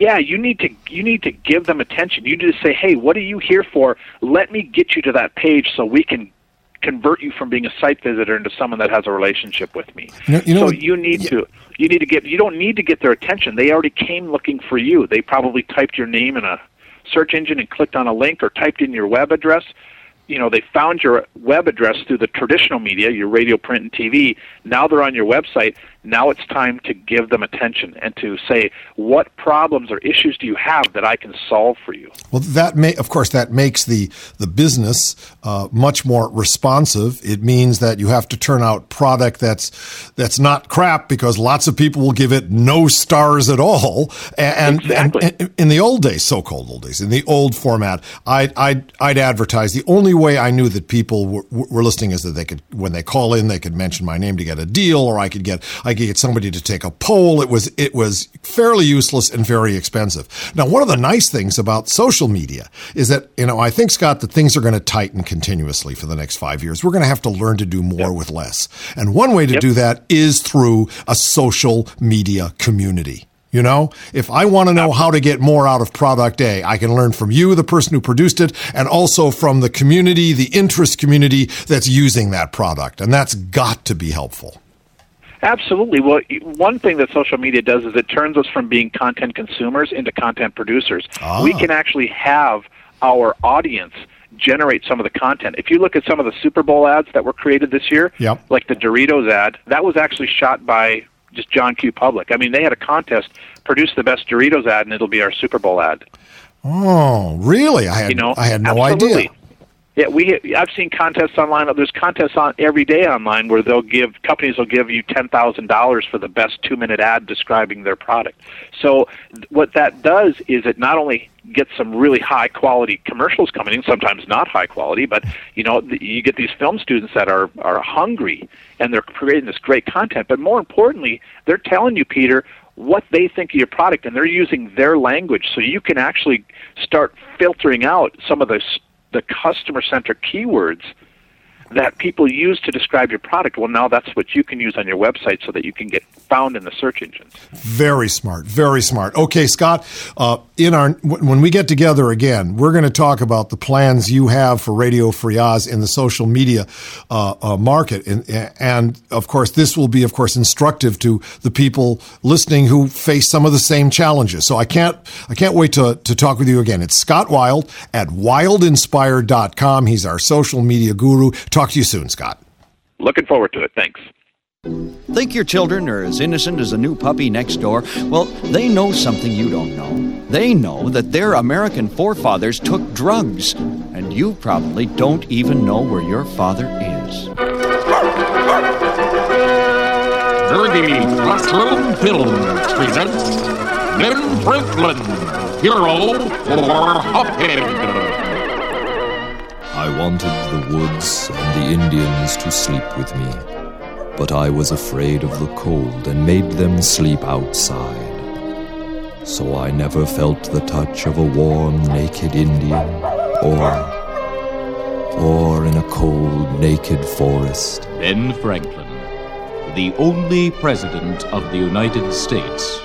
yeah, you need to you need to give them attention. You need to say, "Hey, what are you here for? Let me get you to that page so we can convert you from being a site visitor into someone that has a relationship with me." You know, you know so you need yeah. to you need to get you don't need to get their attention. They already came looking for you. They probably typed your name in a search engine and clicked on a link or typed in your web address. You know, they found your web address through the traditional media, your radio, print, and TV. Now they're on your website. Now it's time to give them attention and to say, what problems or issues do you have that I can solve for you? Well, that may, of course, that makes the the business uh, much more responsive. It means that you have to turn out product that's that's not crap because lots of people will give it no stars at all. And, Exactly. and, and in the old days, so-called old days, in the old format, I'd I'd, I'd advertise. The only way I knew that people were, were listening is that they could, when they call in, they could mention my name to get a deal, or I could get I could get somebody to take a poll. It was it was fairly useless and very expensive. Now, one of the nice things about social media is that you know I think Scott that things are going to tighten continuously for the next five years. We're going to have to learn to do more with less, and one way to Yep. do that is through a social media community. You know, if I want to know how to get more out of product A, I can learn from you, the person who produced it, and also from the community, the interest community that's using that product. And that's got to be helpful. Absolutely. Well, one thing that social media does is it turns us from being content consumers into content producers. Ah. We can actually have our audience generate some of the content. If you look at some of the Super Bowl ads that were created this year, Yep. like the Doritos ad, that was actually shot by just John Q. Public. I mean, they had a contest, produce the best Doritos ad, and it'll be our Super Bowl ad. Oh, really? I had, You know, I had no absolutely. idea. Yeah, we I've seen contests online. There's contests on every day online where they'll give companies will give you ten thousand dollars for the best two minute ad describing their product. So what that does is it not only gets some really high quality commercials coming in, sometimes not high quality, but you know you get these film students that are are hungry and they're creating this great content. But more importantly, they're telling you, Peter, what they think of your product and they're using their language so you can actually start filtering out some of the the customer centric keywords that people use to describe your product. Well, now that's what you can use on your website so that you can get found in the search engines. Very smart. Very smart. Okay, Scott. Uh, in our when we get together again, we're going to talk about the plans you have for Radio Free Oz in the social media uh, uh, market, and, and of course, this will be, of course, instructive to the people listening who face some of the same challenges. So I can't I can't wait to to talk with you again. It's Scott Wild at wildinspired.com. He's our social media guru. Talk to you soon, Scott. Looking forward to it. Thanks. Think your children are as innocent as a new puppy next door? Well, they know something you don't know. They know that their American forefathers took drugs, and you probably don't even know where your father is. Dirty Classroom Films presents Ben Franklin, hero or Hophead. I wanted the woods and the Indians to sleep with me, but I was afraid of the cold and made them sleep outside. So I never felt the touch of a warm, naked Indian, or, or in a cold, naked forest. Ben Franklin, the only president of the United States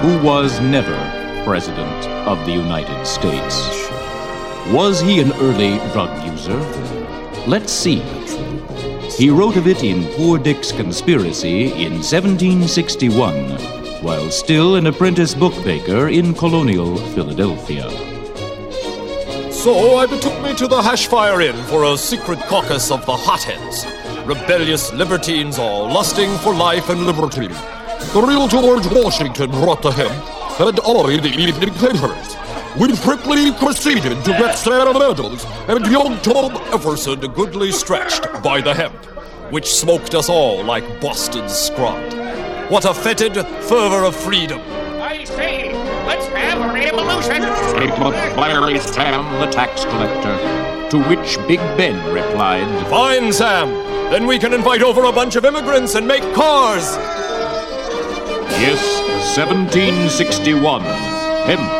who was never president of the United States. Was he an early drug user? Let's see. He wrote of it in Poor Dick's Conspiracy in 1761, while still an apprentice bookmaker in colonial Philadelphia. So I betook me to the Hashfire Inn for a secret caucus of the hotheads. Rebellious libertines all lusting for life and liberty. The real George Washington brought to him, and I the evening papers. We quickly proceeded to get Sarah Meadows and young Tom Everson goodly stretched by the hemp, which smoked us all like Boston scrod. What a fetid fervor of freedom! I say, let's have a revolution. Statement Larry Sam the tax collector. To which Big Ben replied, Fine, Sam. Then we can invite over a bunch of immigrants and make cars. Yes, 1761. Hemp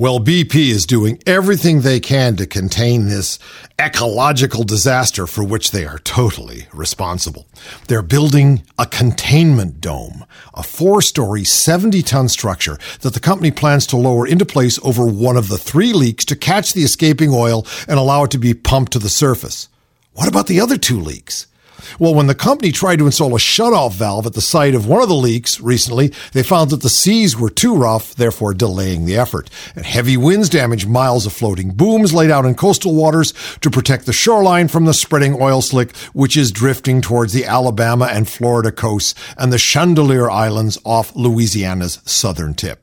Well, BP is doing everything they can to contain this ecological disaster for which they are totally responsible. They're building a containment dome, a four story, 70 ton structure that the company plans to lower into place over one of the three leaks to catch the escaping oil and allow it to be pumped to the surface. What about the other two leaks? Well, when the company tried to install a shutoff valve at the site of one of the leaks recently, they found that the seas were too rough, therefore delaying the effort. And heavy winds damaged miles of floating booms laid out in coastal waters to protect the shoreline from the spreading oil slick, which is drifting towards the Alabama and Florida coasts and the Chandeleur Islands off Louisiana's southern tip.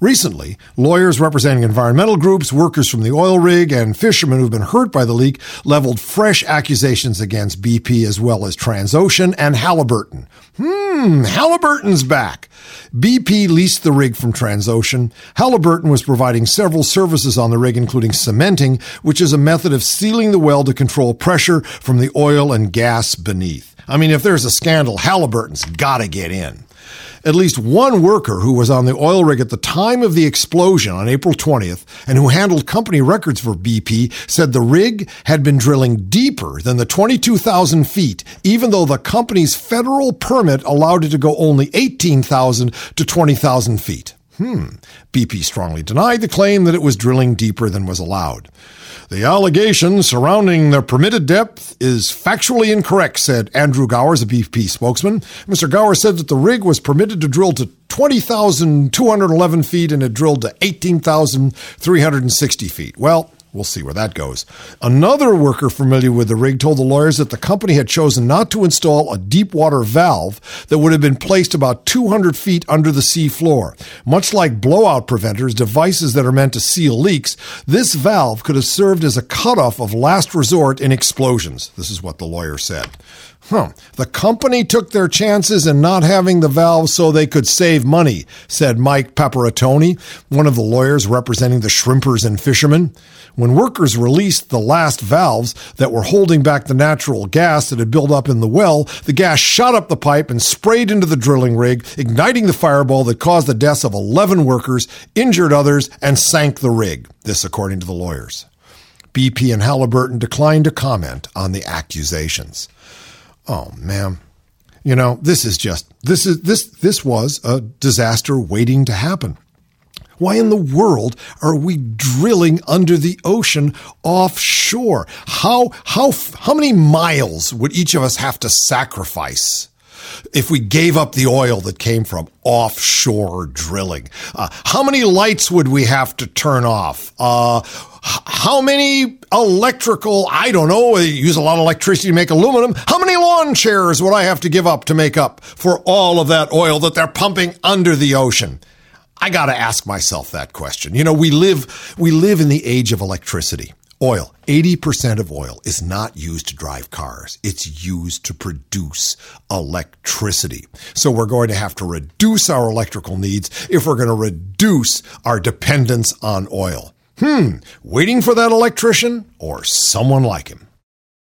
Recently, lawyers representing environmental groups, workers from the oil rig, and fishermen who've been hurt by the leak leveled fresh accusations against BP as well as Transocean and Halliburton. Hmm, Halliburton's back. BP leased the rig from Transocean. Halliburton was providing several services on the rig, including cementing, which is a method of sealing the well to control pressure from the oil and gas beneath. I mean, if there's a scandal, Halliburton's gotta get in. At least one worker who was on the oil rig at the time of the explosion on April 20th and who handled company records for BP said the rig had been drilling deeper than the 22,000 feet, even though the company's federal permit allowed it to go only 18,000 to 20,000 feet. Hmm. BP strongly denied the claim that it was drilling deeper than was allowed. The allegation surrounding the permitted depth is factually incorrect, said Andrew Gowers, a BP spokesman. Mr. Gowers said that the rig was permitted to drill to 20,211 feet and it drilled to 18,360 feet. Well, We'll see where that goes. Another worker familiar with the rig told the lawyers that the company had chosen not to install a deep water valve that would have been placed about 200 feet under the sea floor. Much like blowout preventers, devices that are meant to seal leaks, this valve could have served as a cutoff of last resort in explosions. This is what the lawyer said. Huh. The company took their chances in not having the valve so they could save money, said Mike Papantonio, one of the lawyers representing the shrimpers and fishermen. When workers released the last valves that were holding back the natural gas that had built up in the well, the gas shot up the pipe and sprayed into the drilling rig, igniting the fireball that caused the deaths of 11 workers, injured others, and sank the rig. This, according to the lawyers. BP and Halliburton declined to comment on the accusations. Oh, man. You know, this is just this is this this was a disaster waiting to happen. Why in the world are we drilling under the ocean offshore? How how how many miles would each of us have to sacrifice if we gave up the oil that came from offshore drilling? Uh, how many lights would we have to turn off? Uh, how many electrical, I don't know, use a lot of electricity to make aluminum. How many lawn chairs would I have to give up to make up for all of that oil that they're pumping under the ocean? I got to ask myself that question. You know, we live, we live in the age of electricity. Oil, 80% of oil is not used to drive cars. It's used to produce electricity. So we're going to have to reduce our electrical needs if we're going to reduce our dependence on oil. Hmm, waiting for that electrician or someone like him.